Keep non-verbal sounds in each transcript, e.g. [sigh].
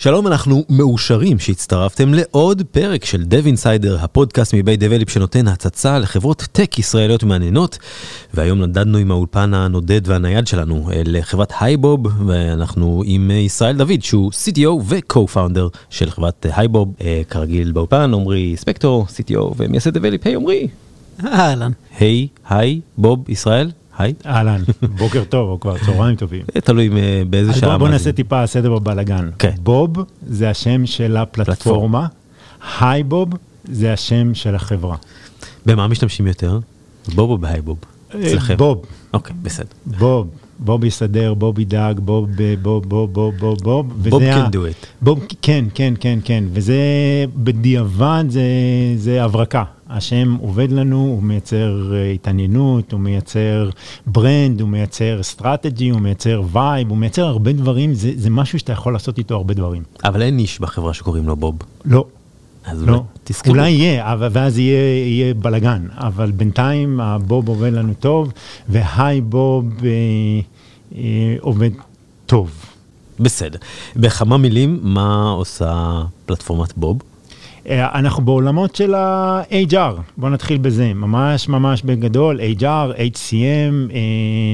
שלום, אנחנו מאושרים שהצטרפתם לעוד פרק של Dev Insider, הפודקאסט מבית דבליפ שנותן הצצה לחברות טק ישראליות מעניינות. והיום נדדנו עם האולפן הנודד והנייד שלנו לחברת הייבוב, ואנחנו עם ישראל דוד, שהוא CTO ו-Co-Founder של חברת הייבוב. כרגיל באולפן, עמרי ספקטור, CTO ומייסד דבליפ, היי עמרי. אהלן. היי, היי, בוב, ישראל. היי. אהלן, בוקר טוב, או כבר צהריים טובים. [laughs] תלוי באיזה שעה. בוא נעשה טיפה סדר בבלאגן. כן. בוב זה השם של הפלטפורמה, היי בוב זה השם של החברה. במה משתמשים יותר? בוב או בהייבוב? אצלכם. בוב. אוקיי, בסדר. בוב. בוב יסדר, בוב ידאג, בוב, בוב, בוב, בוב, בוב, בוב. בוב can do it. בוב, כן, כן, כן, כן. וזה בדיעבד, זה, זה הברקה. השם עובד לנו, הוא מייצר התעניינות, הוא מייצר brand, הוא מייצר strategy, הוא מייצר vibe, הוא מייצר הרבה דברים, זה, זה משהו שאתה יכול לעשות איתו הרבה דברים. אבל אין איש בחברה שקוראים לו בוב. לא. אז לא, תזכרו. אולי יהיה, אבל, ואז יהיה, יהיה בלאגן, אבל בינתיים הבוב עובד לנו טוב, והי בוב אה, אה, עובד טוב. בסדר. בכמה מילים, מה עושה פלטפורמת בוב? אה, אנחנו בעולמות של ה-HR, בואו נתחיל בזה, ממש ממש בגדול, HR, HCM, אה,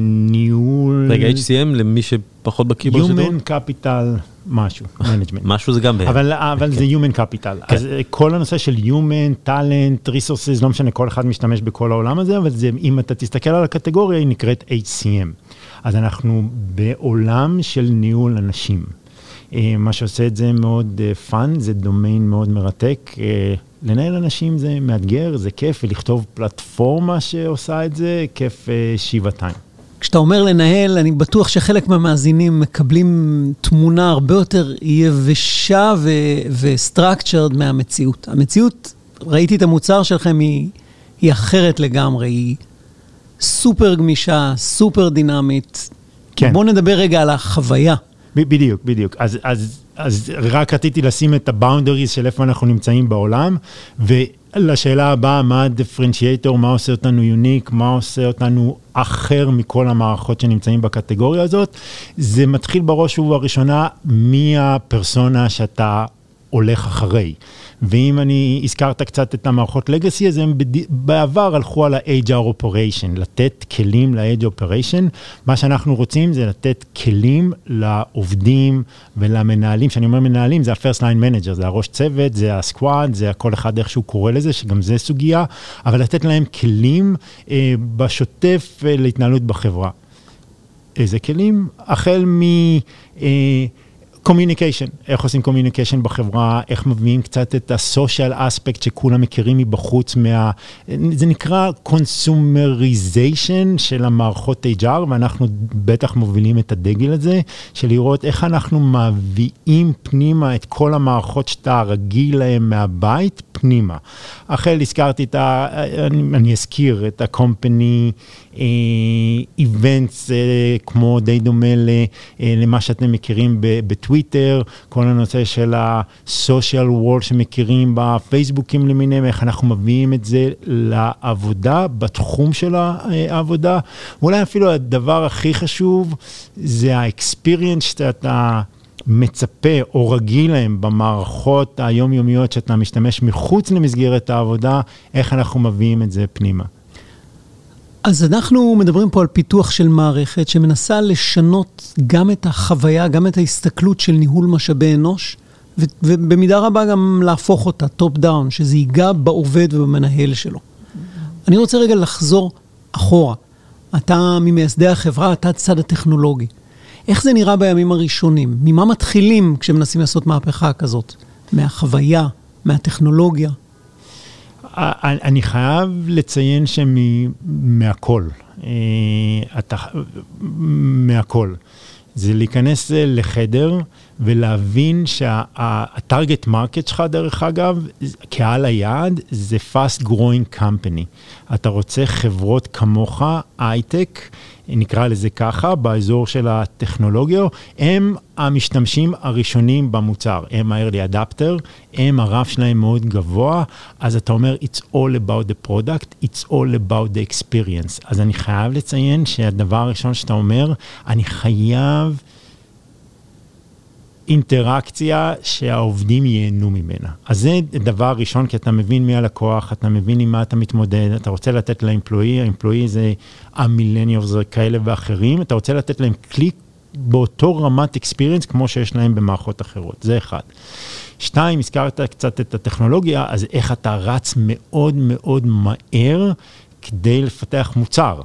ניהול... רגע, HCM למי שפחות בקיא ברשתות? Human Capital משהו, [laughs] management. משהו זה גם... אבל, אבל זה Human Capital. כן. אז אה, כל הנושא של Human, Talent, Resources, לא משנה, כל אחד משתמש בכל העולם הזה, אבל זה, אם אתה תסתכל על הקטגוריה, היא נקראת HCM. אז אנחנו בעולם של ניהול אנשים. אה, מה שעושה את זה מאוד fun, זה דומיין מאוד מרתק. אה, לנהל אנשים זה מאתגר, זה כיף, ולכתוב פלטפורמה שעושה את זה, כיף אה, שבעתיים. כשאתה אומר לנהל, אני בטוח שחלק מהמאזינים מקבלים תמונה הרבה יותר יבשה ו-structured מהמציאות. המציאות, ראיתי את המוצר שלכם, היא, היא אחרת לגמרי, היא סופר גמישה, סופר דינמית. כן. בואו נדבר רגע על החוויה. בדיוק, בדיוק. אז, אז, אז רק רציתי לשים את הבאונדריז של איפה אנחנו נמצאים בעולם, ולשאלה הבאה, מה הדיפרנציאטור, מה עושה אותנו יוניק, מה עושה אותנו אחר מכל המערכות שנמצאים בקטגוריה הזאת, זה מתחיל בראש ובראשונה מי הפרסונה שאתה הולך אחרי. ואם אני הזכרת קצת את המערכות לגאסי, אז הם בד... בעבר הלכו על ה-HR operation, לתת כלים ל-HR operation. מה שאנחנו רוצים זה לתת כלים לעובדים ולמנהלים, כשאני אומר מנהלים זה ה-first line manager, זה הראש צוות, זה הסקוואד, זה כל אחד איך שהוא קורא לזה, שגם זה סוגיה, אבל לתת להם כלים אה, בשוטף אה, להתנהלות בחברה. איזה כלים? החל מ... אה, communication, איך עושים communication בחברה, איך מביאים קצת את ה social aspect שכולם מכירים מבחוץ, מה... זה נקרא consumerization של המערכות HR, ואנחנו בטח מובילים את הדגל הזה, של לראות איך אנחנו מביאים פנימה את כל המערכות שאתה רגיל להם מהבית, פנימה. החל הזכרתי את ה... אני, אני אזכיר את ה-company events, כמו די דומה למה שאתם מכירים בטוויטר, כל הנושא של ה-social world שמכירים בפייסבוקים למיניהם, איך אנחנו מביאים את זה לעבודה, בתחום של העבודה. ואולי אפילו הדבר הכי חשוב זה ה-experience שאתה... מצפה או רגיל להם במערכות היומיומיות שאתה משתמש מחוץ למסגרת העבודה, איך אנחנו מביאים את זה פנימה. אז אנחנו מדברים פה על פיתוח של מערכת שמנסה לשנות גם את החוויה, גם את ההסתכלות של ניהול משאבי אנוש, ו- ובמידה רבה גם להפוך אותה, top down, שזה ייגע בעובד ובמנהל שלו. אני רוצה רגע לחזור אחורה. אתה ממייסדי החברה, אתה הצד הטכנולוגי. איך זה נראה בימים הראשונים? ממה מתחילים כשמנסים לעשות מהפכה כזאת? מהחוויה, מהטכנולוגיה? אני חייב לציין שמהכל, אתה, מהכל. זה להיכנס לחדר ולהבין שה target market שלך, דרך אגב, קהל היעד, זה fast growing company. אתה רוצה חברות כמוך, הייטק, נקרא לזה ככה, באזור של הטכנולוגיה, הם המשתמשים הראשונים במוצר, הם ה-early adapter, הם הרף שלהם מאוד גבוה, אז אתה אומר, it's all about the product, it's all about the experience. אז אני חייב לציין שהדבר הראשון שאתה אומר, אני חייב... אינטראקציה שהעובדים ייהנו ממנה. אז זה דבר ראשון, כי אתה מבין מי הלקוח, אתה מבין עם מה אתה מתמודד, אתה רוצה לתת לאמפלואי, האמפלואי זה ה millennials כאלה ואחרים, אתה רוצה לתת להם קליק באותו רמת experience כמו שיש להם במערכות אחרות, זה אחד. שתיים, הזכרת קצת את הטכנולוגיה, אז איך אתה רץ מאוד מאוד מהר כדי לפתח מוצר.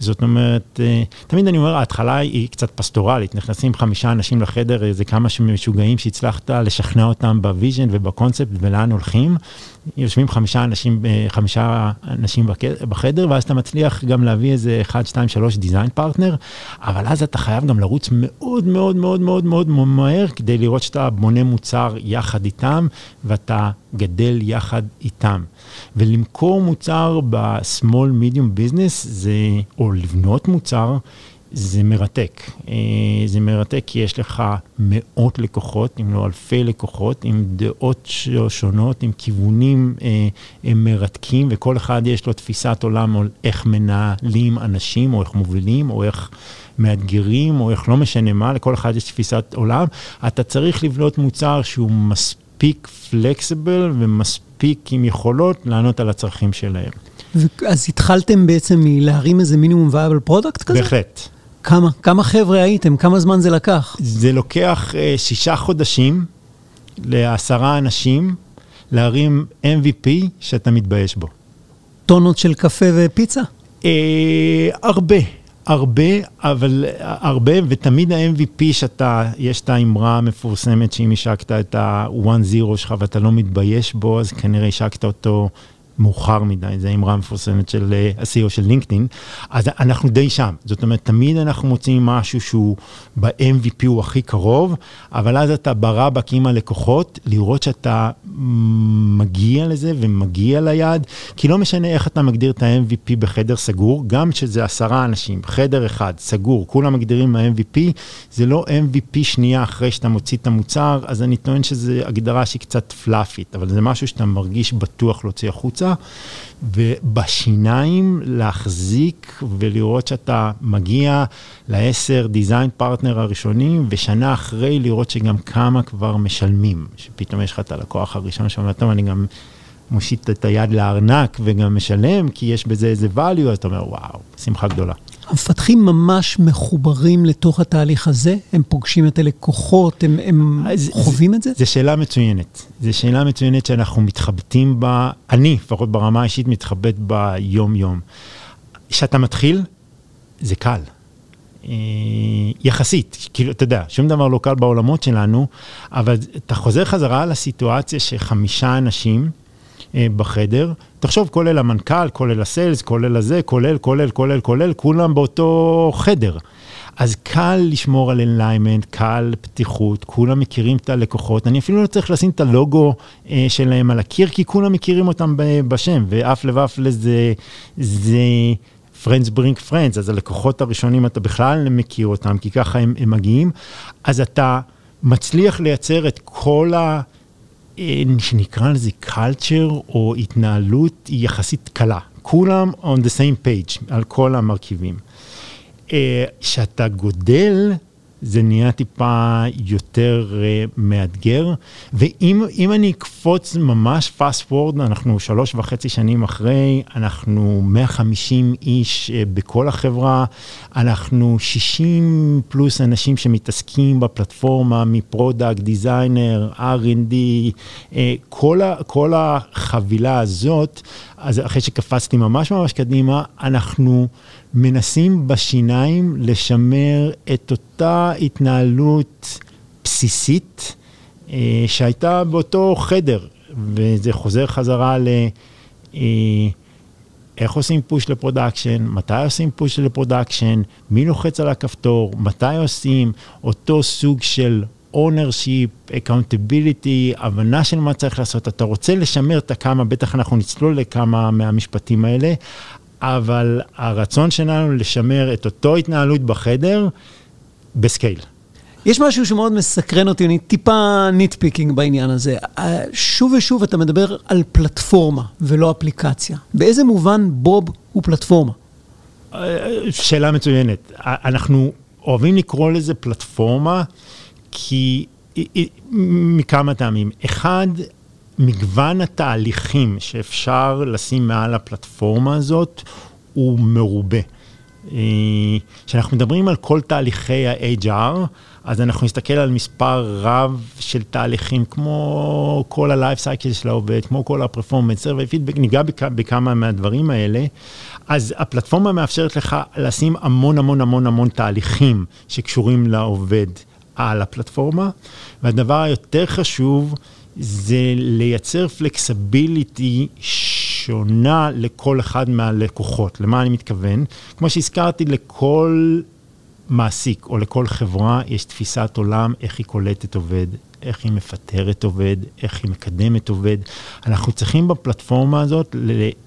זאת אומרת, אה, תמיד אני אומר, ההתחלה היא קצת פסטורלית, נכנסים חמישה אנשים לחדר, איזה כמה משוגעים שהצלחת לשכנע אותם ב vision ובקונספט ולאן הולכים. יושבים חמישה אנשים, אה, חמישה אנשים בחדר, ואז אתה מצליח גם להביא איזה 1, 2, 3 דיזיין פרטנר, אבל אז אתה חייב גם לרוץ מאוד מאוד מאוד מאוד מאוד מהר, כדי לראות שאתה בונה מוצר יחד איתם, ואתה גדל יחד איתם. ולמכור מוצר ב-small medium business זה, או לבנות מוצר, זה מרתק. אה, זה מרתק כי יש לך מאות לקוחות, אם לא אלפי לקוחות, עם דעות שונות, עם כיוונים אה, מרתקים, וכל אחד יש לו תפיסת עולם על איך מנהלים אנשים, או איך מובילים, או איך מאתגרים, או איך לא משנה מה, לכל אחד יש תפיסת עולם. אתה צריך לבנות מוצר שהוא מספיק flexible ומספיק עם יכולות לענות על הצרכים שלהם. אז התחלתם בעצם מלהרים איזה minimum viable product כזה? בהחלט. כמה? כמה חבר'ה הייתם? כמה זמן זה לקח? זה לוקח uh, שישה חודשים לעשרה אנשים להרים MVP שאתה מתבייש בו. טונות של קפה ופיצה? Uh, הרבה, הרבה, אבל הרבה, ותמיד ה-MVP שאתה, יש את האמרה המפורסמת שאם השקת את ה-1-0 שלך ואתה לא מתבייש בו, אז כנראה השקת אותו מאוחר מדי, זו אמרה מפורסמת של ה-CEO של לינקדאין, אז אנחנו די שם. זאת אומרת, תמיד אנחנו מוצאים משהו שהוא ב-MVP הוא הכי קרוב, אבל אז אתה ברבק עם הלקוחות, לראות שאתה מגיע לזה ומגיע ליעד, כי לא משנה איך אתה מגדיר את ה-MVP בחדר סגור, גם שזה עשרה אנשים, חדר אחד, סגור, כולם מגדירים ה-MVP, זה לא MVP שנייה אחרי שאתה מוציא את המוצר, אז אני טוען שזו הגדרה שהיא קצת פלאפית, אבל זה משהו שאתה מרגיש בטוח להוציא החוצה. ובשיניים להחזיק ולראות שאתה מגיע לעשר דיזיין פרטנר הראשונים, ושנה אחרי לראות שגם כמה כבר משלמים, שפתאום יש לך את הלקוח הראשון שאומר, טוב, אני גם מושיט את היד לארנק וגם משלם, כי יש בזה איזה value, אז אתה אומר, וואו, שמחה גדולה. המפתחים ממש מחוברים לתוך התהליך הזה? הם פוגשים את הלקוחות? הם, הם זה, חווים זה, את זה? זו שאלה מצוינת. זו שאלה מצוינת שאנחנו מתחבטים בה, אני, לפחות ברמה האישית, מתחבט בה יום-יום. כשאתה מתחיל, זה קל. אה, יחסית, כאילו, אתה יודע, שום דבר לא קל בעולמות שלנו, אבל אתה חוזר חזרה לסיטואציה שחמישה אנשים אה, בחדר, תחשוב, כולל המנכ"ל, כולל הסיילס, כולל הזה, כולל, כולל, כולל, כולל, כולם באותו חדר. אז קל לשמור על אליימנט, קל פתיחות, כולם מכירים את הלקוחות, אני אפילו לא צריך לשים את הלוגו אה, שלהם על הקיר, כי כולם מכירים אותם בשם, ואף לבף לזה, זה Friends bring friends, אז הלקוחות הראשונים אתה בכלל מכיר אותם, כי ככה הם, הם מגיעים, אז אתה מצליח לייצר את כל ה... שנקרא לזה culture או התנהלות היא יחסית קלה. כולם on the same page על כל המרכיבים. כשאתה גודל, זה נהיה טיפה יותר uh, מאתגר. ואם אני אקפוץ ממש fast forward, אנחנו שלוש וחצי שנים אחרי, אנחנו 150 איש uh, בכל החברה, אנחנו 60 פלוס אנשים שמתעסקים בפלטפורמה, מ product, designer, R&D, uh, כל, ה, כל החבילה הזאת, אז אחרי שקפצתי ממש ממש קדימה, אנחנו... מנסים בשיניים לשמר את אותה התנהלות בסיסית אה, שהייתה באותו חדר, וזה חוזר חזרה ל... אה, איך עושים push ל production, מתי עושים push ל production, מי לוחץ על הכפתור, מתי עושים אותו סוג של ownership, accountability, הבנה של מה צריך לעשות. אתה רוצה לשמר את הכמה, בטח אנחנו נצלול לכמה מהמשפטים האלה, אבל הרצון שלנו לשמר את אותו התנהלות בחדר ב scale. יש משהו שמאוד מסקרן אותי, אני טיפה nitpicking בעניין הזה. אה, שוב ושוב אתה מדבר על פלטפורמה ולא אפליקציה. באיזה מובן בוב הוא פלטפורמה? שאלה מצוינת. אנחנו אוהבים לקרוא לזה פלטפורמה, כי מכמה טעמים. אחד, מגוון התהליכים שאפשר לשים מעל הפלטפורמה הזאת הוא מרובה. אה, כשאנחנו מדברים על כל תהליכי ה-HR, אז אנחנו נסתכל על מספר רב של תהליכים, כמו כל ה-life cycle של העובד, כמו כל ה-performance, ופידבק, ניגע בכמה מהדברים האלה. אז הפלטפורמה מאפשרת לך לשים המון המון המון המון תהליכים שקשורים לעובד על הפלטפורמה, והדבר היותר חשוב זה לייצר פלקסביליטי שונה לכל אחד מהלקוחות. למה אני מתכוון? כמו שהזכרתי, לכל מעסיק או לכל חברה יש תפיסת עולם איך היא קולטת עובד, איך היא מפטרת עובד, איך היא מקדמת עובד. אנחנו צריכים בפלטפורמה הזאת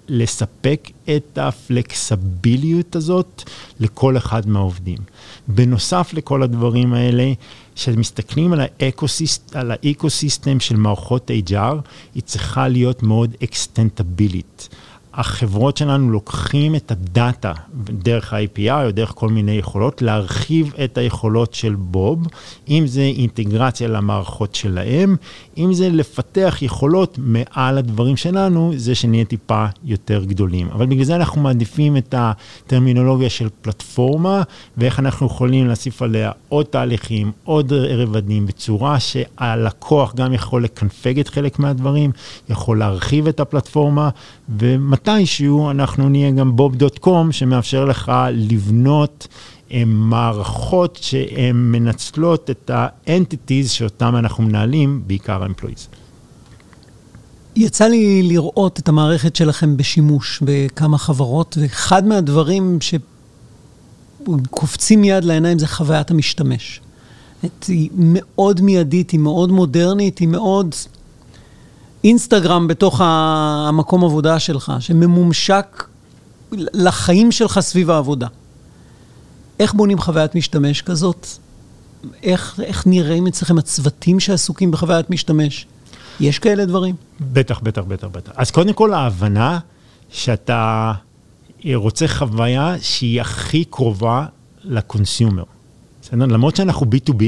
לספק את הפלקסביליות הזאת לכל אחד מהעובדים. בנוסף לכל הדברים האלה, כשמסתכלים על, האקוסיסט, על האקוסיסטם של מערכות HR, היא צריכה להיות מאוד אקסטנטבילית. החברות שלנו לוקחים את הדאטה דרך ה-API או דרך כל מיני יכולות, להרחיב את היכולות של בוב, אם זה אינטגרציה למערכות שלהם, אם זה לפתח יכולות מעל הדברים שלנו, זה שנהיה טיפה יותר גדולים. אבל בגלל זה אנחנו מעדיפים את הטרמינולוגיה של פלטפורמה, ואיך אנחנו יכולים להוסיף עליה עוד תהליכים, עוד רבדים, בצורה שהלקוח גם יכול לקנפג את חלק מהדברים, יכול להרחיב את הפלטפורמה, ומתישהו אנחנו נהיה גם בוב.קום, שמאפשר לך לבנות הם מערכות שהן מנצלות את ה-entities שאותם אנחנו מנהלים, בעיקר ה-employees. יצא לי לראות את המערכת שלכם בשימוש בכמה חברות, ואחד מהדברים שקופצים מיד לעיניים זה חוויית המשתמש. היא מאוד מיידית, היא מאוד מודרנית, היא מאוד אינסטגרם בתוך המקום עבודה שלך, שממומשק לחיים שלך סביב העבודה. איך בונים חוויית משתמש כזאת? איך, איך נראים אצלכם הצוותים שעסוקים בחוויית משתמש? יש כאלה דברים? בטח, בטח, בטח, בטח. אז קודם כל ההבנה שאתה רוצה חוויה שהיא הכי קרובה לקונסיומר. בסדר? למרות שאנחנו B2B,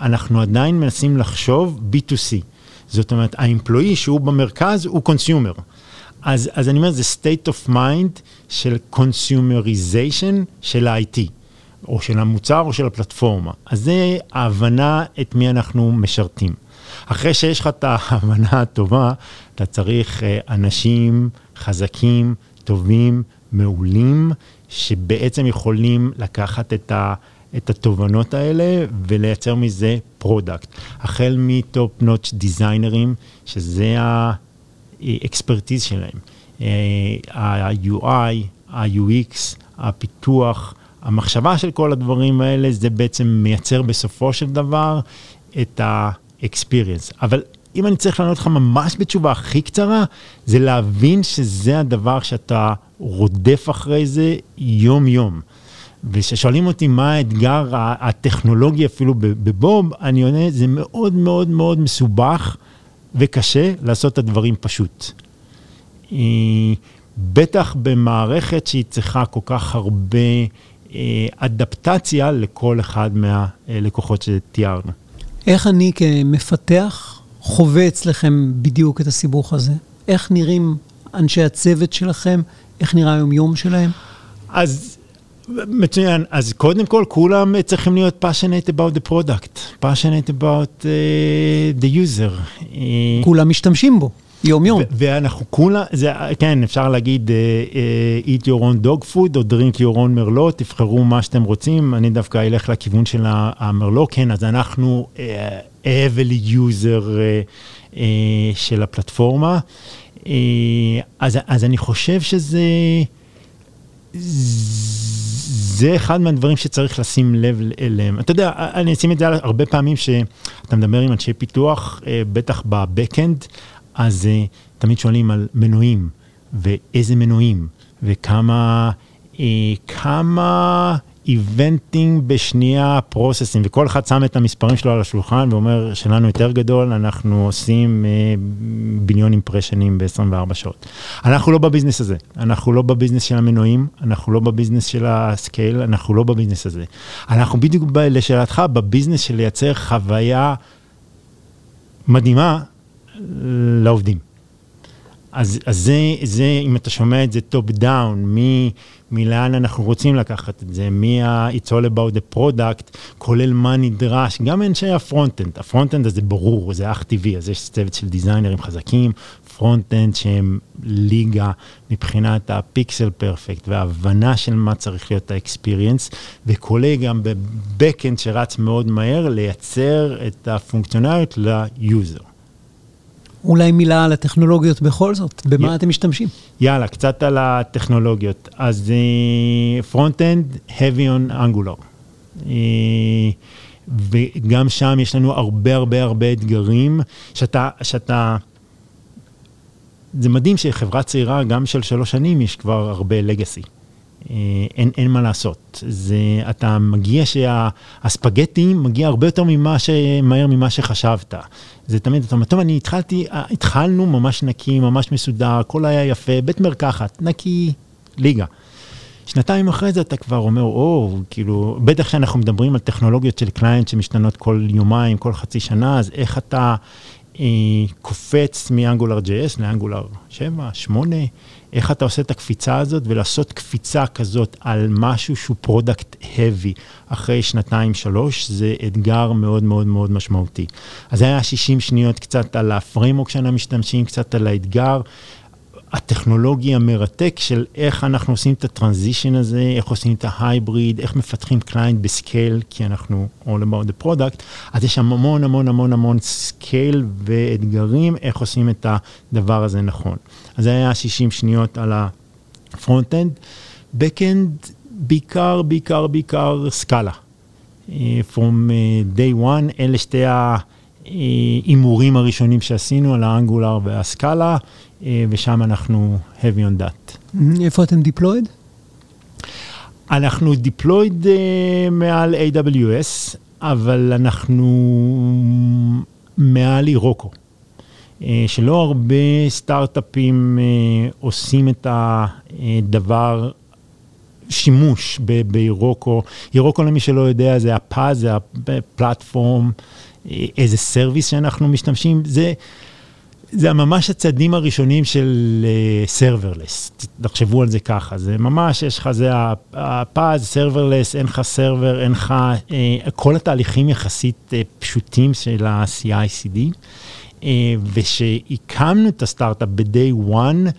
אנחנו עדיין מנסים לחשוב B2C. זאת אומרת, האמפלואי שהוא במרכז הוא קונסיומר. אז, אז אני אומר, זה state of mind של consumerization של ה-IT. או של המוצר או של הפלטפורמה. אז זה ההבנה את מי אנחנו משרתים. אחרי שיש לך את ההבנה הטובה, אתה צריך אה, אנשים חזקים, טובים, מעולים, שבעצם יכולים לקחת את, ה, את התובנות האלה ולייצר מזה product. החל מ top notch designer ים, שזה ה expertise שלהם, אה, ה-UI, ה-UX, הפיתוח, המחשבה של כל הדברים האלה זה בעצם מייצר בסופו של דבר את ה-experience. אבל אם אני צריך לענות לך ממש בתשובה הכי קצרה, זה להבין שזה הדבר שאתה רודף אחרי זה יום-יום. וכששואלים אותי מה האתגר הטכנולוגי אפילו בבוב, אני עונה, זה מאוד מאוד מאוד מסובך וקשה לעשות את הדברים פשוט. אה, בטח במערכת שהיא צריכה כל כך הרבה אה, אדפטציה לכל אחד מהלקוחות שתיארנו. איך אני כמפתח חווה אצלכם בדיוק את הסיבוך הזה? איך נראים אנשי הצוות שלכם? איך נראה היום-יום שלהם? אז מצוין. אז קודם כל, כולם צריכים להיות passionate about the product, passionate about uh, the user. כולם משתמשים בו. יום-יום. ואנחנו כולה, זה, כן, אפשר להגיד uh, uh, eat your own dog food או drink your own מרלוט, תבחרו מה שאתם רוצים, אני דווקא אלך לכיוון של המרלוט, כן, אז אנחנו uh, heavily user uh, uh, של הפלטפורמה. Uh, אז, אז אני חושב שזה... זה אחד מהדברים שצריך לשים לב אליהם. אתה יודע, אני אשים את זה הרבה פעמים שאתה מדבר עם אנשי פיתוח, בטח בבקאנד, אז uh, תמיד שואלים על מנועים, ואיזה מנועים, וכמה אה, כמה event ים בשנייה process ים, וכל אחד שם את המספרים שלו על השולחן ואומר, שלנו יותר גדול, אנחנו עושים אה, ביליון impression ים ב-24 שעות. אנחנו לא בביזנס הזה, אנחנו לא בביזנס של המנועים, אנחנו לא בביזנס של ה scale, אנחנו לא בביזנס הזה. אנחנו בדיוק, ב, לשאלתך, בביזנס של לייצר חוויה מדהימה לעובדים. אז, אז זה, זה, אם אתה שומע את זה טופ דאון, מ... מ לאן אנחנו רוצים לקחת את זה, מ-It's all about the product, כולל מה נדרש, גם אנשי ה front-end, ה front-end הזה ברור, זה אך טבעי, אז יש צוות של designer ים חזקים, front-end שהם ליגה מבחינת ה pixel perfect וההבנה של מה צריך להיות ה experience, וכולל גם ב back-end שרץ מאוד מהר, לייצר את הפונקציונליות ל user. אולי מילה על הטכנולוגיות בכל זאת, במה י... אתם משתמשים? יאללה, קצת על הטכנולוגיות. אז front-end, uh, heavy on Angular. Uh, וגם שם יש לנו הרבה הרבה הרבה אתגרים, שאתה, שאתה, זה מדהים שחברה צעירה, גם של שלוש שנים, יש כבר הרבה legacy. אה, אין, אין מה לעשות. זה, אתה מגיע שהספגטי מגיע הרבה יותר ממה ש, מהר ממה שחשבת. זה תמיד, אתה אומר, טוב, אני התחלתי, אה, התחלנו ממש נקי, ממש מסודר, הכל היה יפה, בית מרקחת, נקי, ליגה. שנתיים אחרי זה אתה כבר אומר, או, כאילו, בטח שאנחנו מדברים על טכנולוגיות של client שמשתנות כל יומיים, כל חצי שנה, אז איך אתה אה, קופץ מ Angular JS ל Angular 7, 8, איך אתה עושה את הקפיצה הזאת ולעשות קפיצה כזאת על משהו שהוא product heavy אחרי שנתיים, שלוש, זה אתגר מאוד מאוד מאוד משמעותי. אז זה היה 60 שניות קצת על ה framework שאנחנו משתמשים, קצת על האתגר. הטכנולוגי המרתק של איך אנחנו עושים את ה transition הזה, איך עושים את ה hybrid, איך מפתחים client ב scale, כי אנחנו all about the product, אז יש שם המון המון המון המון scale ואתגרים, איך עושים את הדבר הזה נכון. אז זה היה 60 שניות על ה front-end. Back-end, בעיקר, בעיקר, בעיקר סקאלה. Uh, From uh, day one, אלה שתי ההימורים הראשונים שעשינו על האנגולר והסקאלה. אה, ושם אנחנו heavy on that. איפה אתם deployed? אנחנו deployed uh, מעל AWS, אבל אנחנו מעל אירוקו. Uh, שלא הרבה סטארט-אפים עושים את הדבר, שימוש ב Heroku. Heroku, למי שלא יודע, זה ה PaaS, זה ה platform, איזה service שאנחנו משתמשים. זה... זה ממש הצעדים הראשונים של serverless, uh, תחשבו על זה ככה, זה ממש, יש לך, זה ה PaaS, serverless, אין לך server, אין לך, uh, כל התהליכים יחסית uh, פשוטים של ה-CI/CD, ושהקמנו את הסטארט-אפ ב-day one,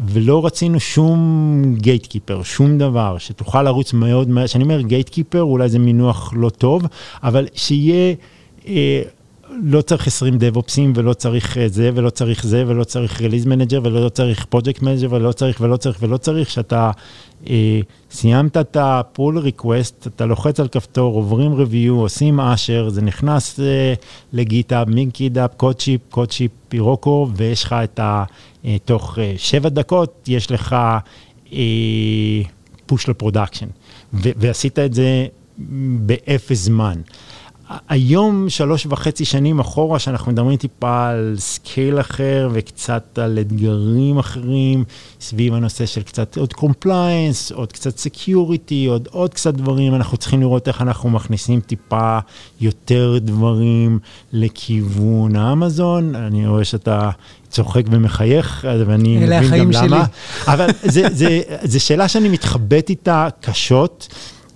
ולא רצינו שום gatekeeper, שום דבר, שתוכל לרוץ מאוד מהר, כשאני אומר gatekeeper, אולי זה מינוח לא טוב, אבל שיהיה... לא צריך 20 DevOps ים ולא צריך אה, זה ולא צריך זה ולא צריך release manager ולא צריך project manager ולא צריך ולא צריך ולא צריך, שאתה אה, סיימת את ה pull request, אתה לוחץ על כפתור, עוברים review, עושים אשר, זה נכנס אה, ל GitHub, מ GitHub, Codeship, Codeship Heroku, ויש לך את ה... אה, תוך אה, שבע דקות יש לך אה, push ל production, ועשית את זה באפס זמן. היום, שלוש וחצי שנים אחורה, שאנחנו מדברים טיפה על scale אחר וקצת על אתגרים אחרים, סביב הנושא של קצת עוד compliance, עוד קצת security, עוד, עוד קצת דברים, אנחנו צריכים לראות איך אנחנו מכניסים טיפה יותר דברים לכיוון האמזון. אני רואה שאתה צוחק ומחייך, ואני מבין גם למה. שלי. אבל זו שאלה שאני מתחבט איתה קשות.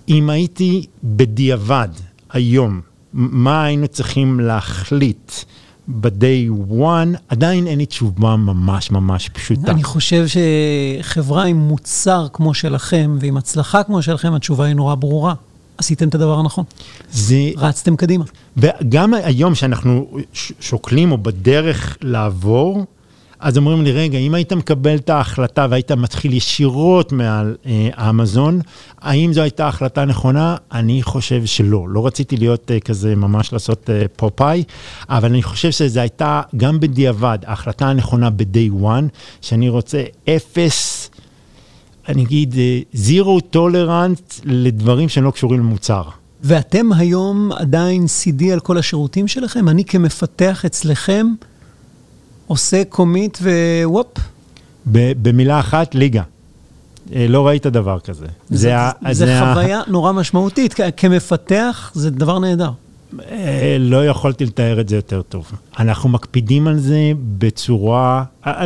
אם הייתי בדיעבד, היום, מה היינו צריכים להחליט ב-day one, עדיין אין לי תשובה ממש ממש פשוטה. אני חושב שחברה עם מוצר כמו שלכם ועם הצלחה כמו שלכם, התשובה היא נורא ברורה. עשיתם את הדבר הנכון. זה... רצתם קדימה. וגם היום שאנחנו שוקלים או בדרך לעבור, אז אומרים לי, רגע, אם היית מקבל את ההחלטה והיית מתחיל ישירות מעל אה, אמזון, האם זו הייתה החלטה נכונה? אני חושב שלא. לא רציתי להיות אה, כזה, ממש לעשות אה, פופאי, אבל אני חושב שזו הייתה גם בדיעבד ההחלטה הנכונה ב-day one, שאני רוצה אפס... אני אגיד, zero tolerance לדברים שלא קשורים למוצר. ואתם היום עדיין CD על כל השירותים שלכם? אני כמפתח אצלכם עושה commit ווופ? במילה אחת, ליגה. אה, לא ראית דבר כזה. זה, זה, זה, זה חוויה ה... נורא משמעותית. כמפתח, זה דבר נהדר. אה, לא יכולתי לתאר את זה יותר טוב. אנחנו מקפידים על זה בצורה... אה,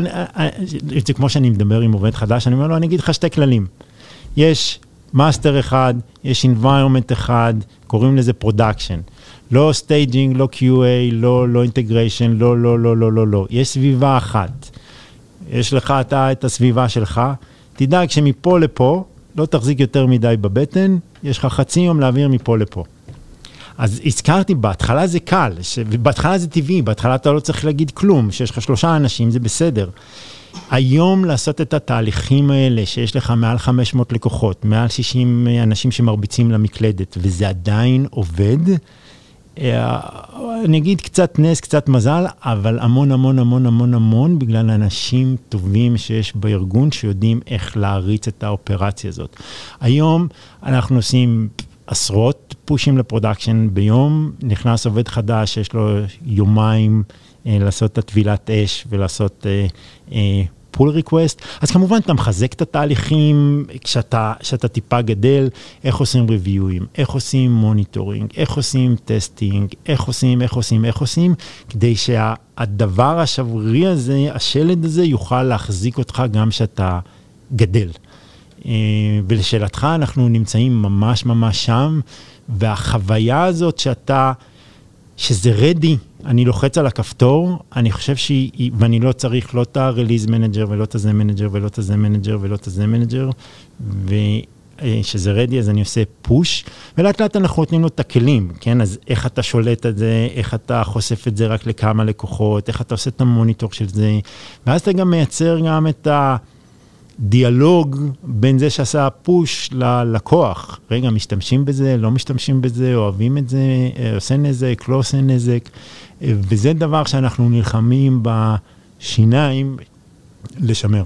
זה כמו שאני מדבר עם עובד חדש, אני אומר לו, אני אגיד לך שתי כללים. יש master אחד, יש environment אחד, קוראים לזה production. לא staging, לא QA, לא, לא integration, לא, לא, לא, לא, לא, לא. יש סביבה אחת. יש לך אתה את הסביבה שלך, תדאג שמפה לפה לא תחזיק יותר מדי בבטן, יש לך חצי יום להעביר מפה לפה. אז הזכרתי, בהתחלה זה קל, ש... בהתחלה זה טבעי, בהתחלה אתה לא צריך להגיד כלום, שיש לך שלושה אנשים זה בסדר. היום לעשות את התהליכים האלה, שיש לך מעל 500 לקוחות, מעל 60 אנשים שמרביצים למקלדת, וזה עדיין עובד, אני אגיד קצת נס, קצת מזל, אבל המון המון המון המון המון בגלל אנשים טובים שיש בארגון שיודעים איך להריץ את האופרציה הזאת. היום אנחנו עושים עשרות פושים ל production ביום, נכנס עובד חדש, יש לו יומיים אה, לעשות את הטבילת אש ולעשות אה, אה, pull request, אז כמובן אתה מחזק את התהליכים כשאתה, כשאתה טיפה גדל, איך עושים ריוויואים, איך עושים monitoring, איך עושים testing, איך עושים, איך עושים, איך עושים, כדי שהדבר השברירי הזה, השלד הזה, יוכל להחזיק אותך גם כשאתה גדל. אה, ולשאלתך, אנחנו נמצאים ממש ממש שם, והחוויה הזאת שאתה, שזה ready, אני לוחץ על הכפתור, אני חושב שהיא, ואני לא צריך לא את ה-release manager ולא את הזה manager ולא את הזה manager ולא את הזה manager, וכשזה ready אז אני עושה push, ולאט לאט אנחנו נותנים לו את הכלים, כן? אז איך אתה שולט את זה, איך אתה חושף את זה רק לכמה לקוחות, איך אתה עושה את המוניטור של זה, ואז אתה גם מייצר גם את ה... דיאלוג בין זה שעשה push ללקוח. רגע, משתמשים בזה, לא משתמשים בזה, אוהבים את זה, עושה נזק, לא עושה נזק. וזה דבר שאנחנו נלחמים בשיניים לשמר.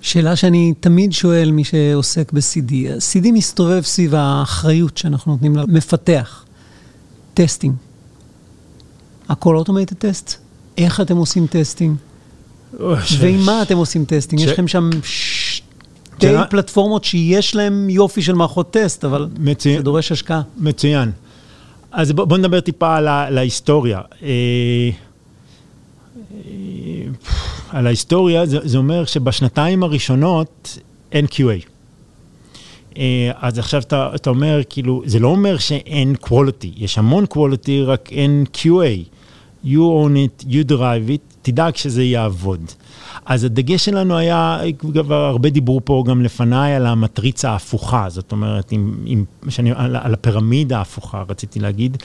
שאלה שאני תמיד שואל מי שעוסק ב-CD, CD מסתובב סביב האחריות שאנחנו נותנים למפתח, testing. הכל automated test? איך אתם עושים testing? ועם מה אתם עושים testing? יש לכם שם שתי פלטפורמות שיש להם יופי של מערכות טסט, אבל זה דורש השקעה. מצוין. אז בואו נדבר טיפה על ההיסטוריה. אה, אה, על ההיסטוריה, זה, זה אומר שבשנתיים הראשונות אין QA. אה, אז עכשיו אתה, אתה אומר, כאילו, זה לא אומר שאין quality, יש המון quality, רק אין QA. You own it, you drive it, תדאג שזה יעבוד. אז הדגש שלנו היה, כבר הרבה דיברו פה גם לפניי על המטריצה ההפוכה, זאת אומרת, עם, עם, שאני, על, על הפירמידה ההפוכה, רציתי להגיד,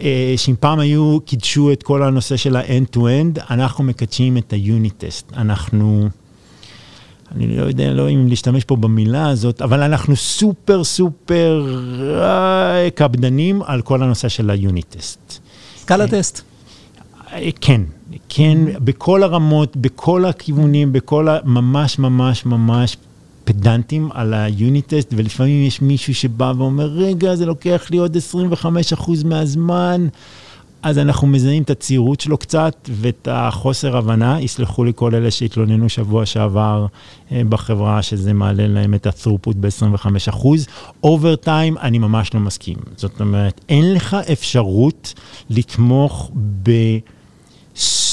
אה, שאם פעם היו, קידשו את כל הנושא של ה-end-to-end, אנחנו מקדשים את ה-unit-test. אנחנו... אני לא יודע לא אם להשתמש פה במילה הזאת, אבל אנחנו סופר סופר אה, קפדנים על כל הנושא של ה-unit-test. ScalaTest. אה, כן, כן, בכל הרמות, בכל הכיוונים, בכל ה... ממש ממש ממש פדנטים על ה unit test, ולפעמים יש מישהו שבא ואומר, רגע, זה לוקח לי עוד 25% מהזמן. אז אנחנו מזהים את הצעירות שלו קצת ואת החוסר הבנה. יסלחו לי כל אלה שהתלוננו שבוע שעבר אה, בחברה, שזה מעלה להם את ה-throughput ב-25%. Over time, אני ממש לא מסכים. זאת אומרת, אין לך אפשרות לתמוך ב...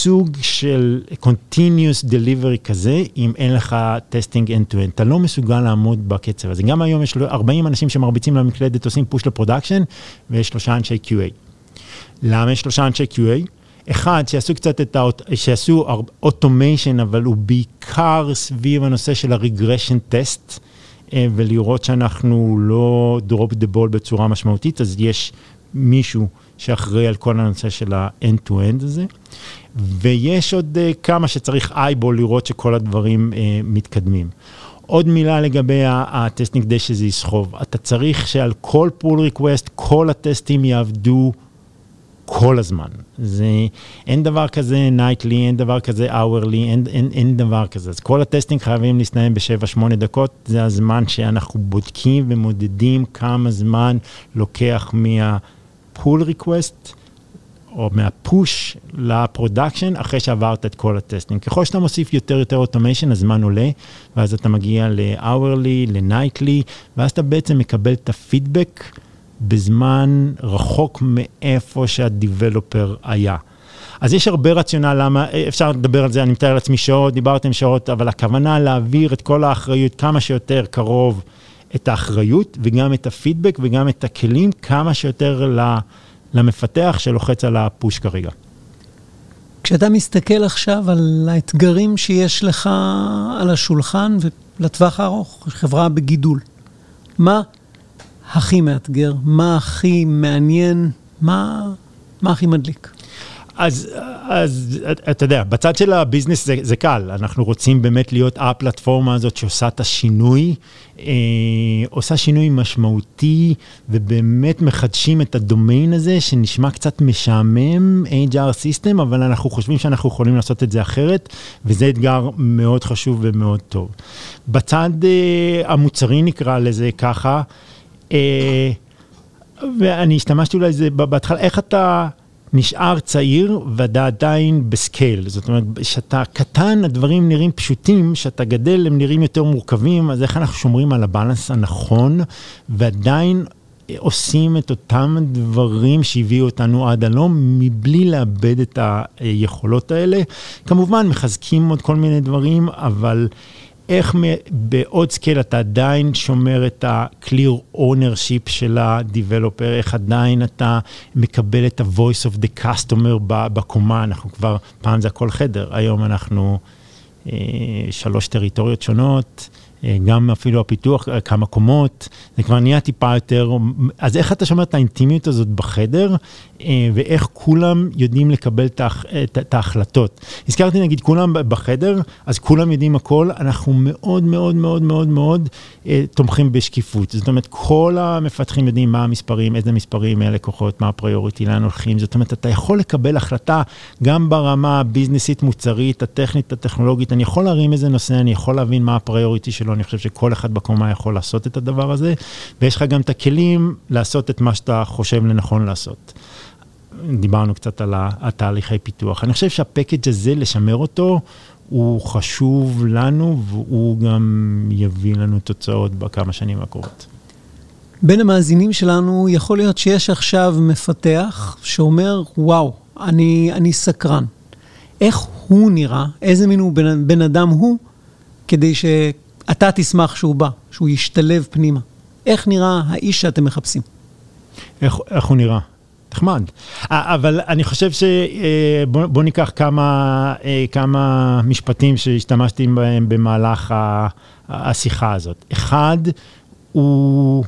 סוג של continuous delivery כזה, אם אין לך testing end-to-end. אתה לא מסוגל לעמוד בקצב הזה. גם היום יש 40 אנשים שמרביצים למקלדת, עושים push ל production, ויש שלושה אנשי QA. למה יש שלושה אנשי QA? אחד, שיעשו קצת את ה... שיעשו automation, אבל הוא בעיקר סביב הנושא של ה regression test, אה, ולראות שאנחנו לא drop the ball בצורה משמעותית, אז יש מישהו שאחראי על כל הנושא של ה-end-to-end הזה. ויש עוד אה, כמה שצריך eyeball לראות שכל הדברים אה, מתקדמים. עוד מילה לגבי ה testing כדי שזה יסחוב. אתה צריך שעל כל pull request, כל הטסטים יעבדו כל הזמן. זה, אין דבר כזה nightly, אין דבר כזה hourly, אין, אין, אין דבר כזה. אז כל ה testing חייבים להסתיים ב-7-8 דקות, זה הזמן שאנחנו בודקים ומודדים כמה זמן לוקח מה-pull request. או מה push ל production אחרי שעברת את כל ה testing. ככל שאתה מוסיף יותר יותר automation, הזמן עולה, ואז אתה מגיע ל-hourly, ל-nightly, ואז אתה בעצם מקבל את הפידבק בזמן רחוק מאיפה שהדיבלופר היה. אז יש הרבה רציונל למה, אפשר לדבר על זה, אני מתאר לעצמי שעות, דיברתם שעות, אבל הכוונה להעביר את כל האחריות כמה שיותר קרוב, את האחריות וגם את הפידבק וגם את הכלים כמה שיותר. למפתח שלוחץ על הפוש כרגע. כשאתה מסתכל עכשיו על האתגרים שיש לך על השולחן ולטווח הארוך, חברה בגידול, מה הכי מאתגר? מה הכי מעניין? מה, מה הכי מדליק? אז, אז אתה יודע, בצד של הביזנס זה, זה קל, אנחנו רוצים באמת להיות הפלטפורמה הזאת שעושה את השינוי, אה, עושה שינוי משמעותי, ובאמת מחדשים את הדומיין הזה, שנשמע קצת משעמם, HR System, אבל אנחנו חושבים שאנחנו יכולים לעשות את זה אחרת, וזה אתגר מאוד חשוב ומאוד טוב. בצד אה, המוצרי נקרא לזה ככה, אה, ואני השתמשתי אולי זה בהתחלה, איך אתה... נשאר צעיר ואתה עדיין בסקייל. זאת אומרת, כשאתה קטן, הדברים נראים פשוטים, כשאתה גדל הם נראים יותר מורכבים, אז איך אנחנו שומרים על הבאלנס הנכון, ועדיין עושים את אותם דברים שהביאו אותנו עד הלום, מבלי לאבד את היכולות האלה. כמובן, מחזקים עוד כל מיני דברים, אבל... איך בעוד scale אתה עדיין שומר את ה-clear ownership של ה-developer, איך עדיין אתה מקבל את ה-voice of the customer בקומה, אנחנו כבר, פעם זה הכל חדר, היום אנחנו אה, שלוש טריטוריות שונות. אה, גם אפילו הפיתוח, אה, כמה קומות, זה כבר נהיה טיפה יותר, אז איך אתה שומר את האינטימיות הזאת בחדר, אה, ואיך כולם יודעים לקבל את ההחלטות. הזכרתי נגיד כולם בחדר, אז כולם יודעים הכל, אנחנו מאוד מאוד מאוד מאוד מאוד תומכים בשקיפות. זאת אומרת, כל המפתחים יודעים מה המספרים, איזה מספרים, מי הלקוחות, מה הפריוריטי, לאן הולכים. זאת אומרת, אתה יכול לקבל החלטה גם ברמה הביזנסית, מוצרית, הטכנית, הטכנולוגית, אני יכול להרים איזה נושא, אני יכול להבין מה הפריוריטי שלו. אני חושב שכל אחד בקומה יכול לעשות את הדבר הזה, ויש לך גם את הכלים לעשות את מה שאתה חושב לנכון לעשות. דיברנו קצת על התהליכי פיתוח. אני חושב שהפקאג' הזה, לשמר אותו, הוא חשוב לנו, והוא גם יביא לנו תוצאות בכמה שנים הקרובות. בין המאזינים שלנו, יכול להיות שיש עכשיו מפתח שאומר, וואו, אני, אני סקרן. איך הוא נראה, איזה מין הוא בן, בן אדם הוא, כדי ש... אתה תשמח שהוא בא, שהוא ישתלב פנימה. איך נראה האיש שאתם מחפשים? איך, איך הוא נראה? נחמד. אבל אני חושב שבוא בוא ניקח כמה, כמה משפטים שהשתמשתי בהם במהלך השיחה הזאת. אחד, הוא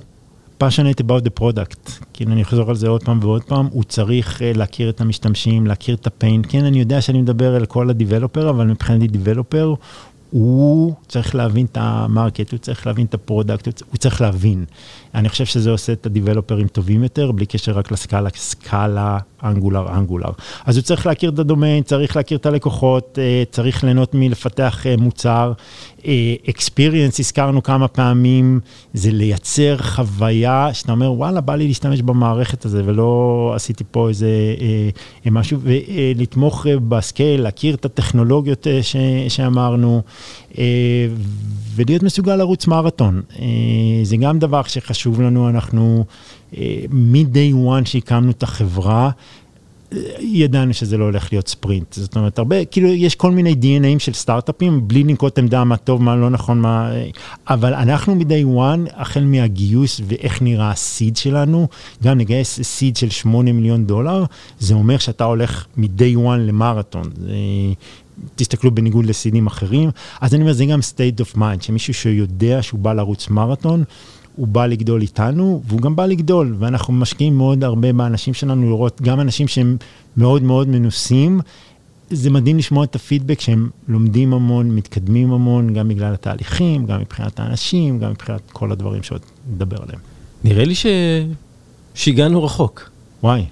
passionate about the product. כן, אני אחזור על זה עוד פעם ועוד פעם, הוא צריך להכיר את המשתמשים, להכיר את הפיין. כן, אני יודע שאני מדבר על כל ה-Developer, אבל מבחינתי Developer הוא צריך להבין את ה market, הוא צריך להבין את ה product, הוא צריך להבין. אני חושב שזה עושה את הדיבלופרים טובים יותר, בלי קשר רק ל Scala, Scala, Angular, Angular. אז הוא צריך להכיר את הדומיין, צריך להכיר את הלקוחות, אה, צריך ליהנות מלפתח אה, מוצר. experience, הזכרנו כמה פעמים, זה לייצר חוויה שאתה אומר, וואלה, בא לי להשתמש במערכת הזה, ולא עשיתי פה איזה אה, משהו, ולתמוך ב scale, להכיר את הטכנולוגיות ש, שאמרנו. ולהיות מסוגל לרוץ מרתון. זה גם דבר שחשוב לנו, אנחנו מ-day one שהקמנו את החברה, ידענו שזה לא הולך להיות ספרינט. זאת אומרת, הרבה, כאילו, יש כל מיני DNAים של סטארט-אפים, בלי לנקוט עמדה מה טוב, מה לא נכון, מה... אבל אנחנו מ-day one, החל מהגיוס ואיך נראה הסיד שלנו, גם נגייס סיד של 8 מיליון דולר, זה אומר שאתה הולך מ-day one למרתון. תסתכלו בניגוד לסידים אחרים. אז אני אומר, זה גם state of mind, שמישהו שיודע שהוא בא לרוץ מרתון, הוא בא לגדול איתנו, והוא גם בא לגדול, ואנחנו משקיעים מאוד הרבה באנשים שלנו לראות גם אנשים שהם מאוד מאוד מנוסים. זה מדהים לשמוע את הפידבק שהם לומדים המון, מתקדמים המון, גם בגלל התהליכים, גם מבחינת האנשים, גם מבחינת כל הדברים שעוד נדבר עליהם. נראה לי ש... שהגענו רחוק. וואי.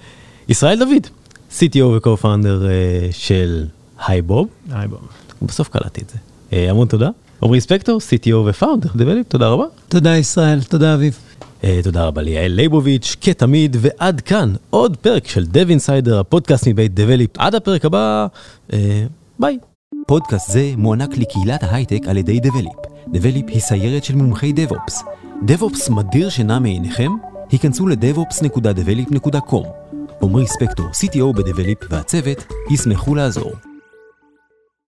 ישראל דוד, CTO ו-co-founder אה, של HiBob. HiBob. בסוף קלטתי את זה. אה, המון תודה. עמרי ספקטור, CTO ו founder, Develeap, תודה רבה. תודה ישראל, תודה אביב. אה, תודה רבה ליעל ליבוביץ', כתמיד, ועד כאן עוד פרק של Dev Insider, הפודקאסט מבית Develeap. עד הפרק הבא, אה, ביי. פודקאסט זה מוענק לקהילת ההייטק על ידי Develeap. דבליפ היא סיירת של מומחי דב-אופס. דב-אופס מדיר שינה מעיניכם? היכנסו ל-devops.develop.com. עמרי ספקטור, CTO בדבליפ והצוות, ישמחו לעזור.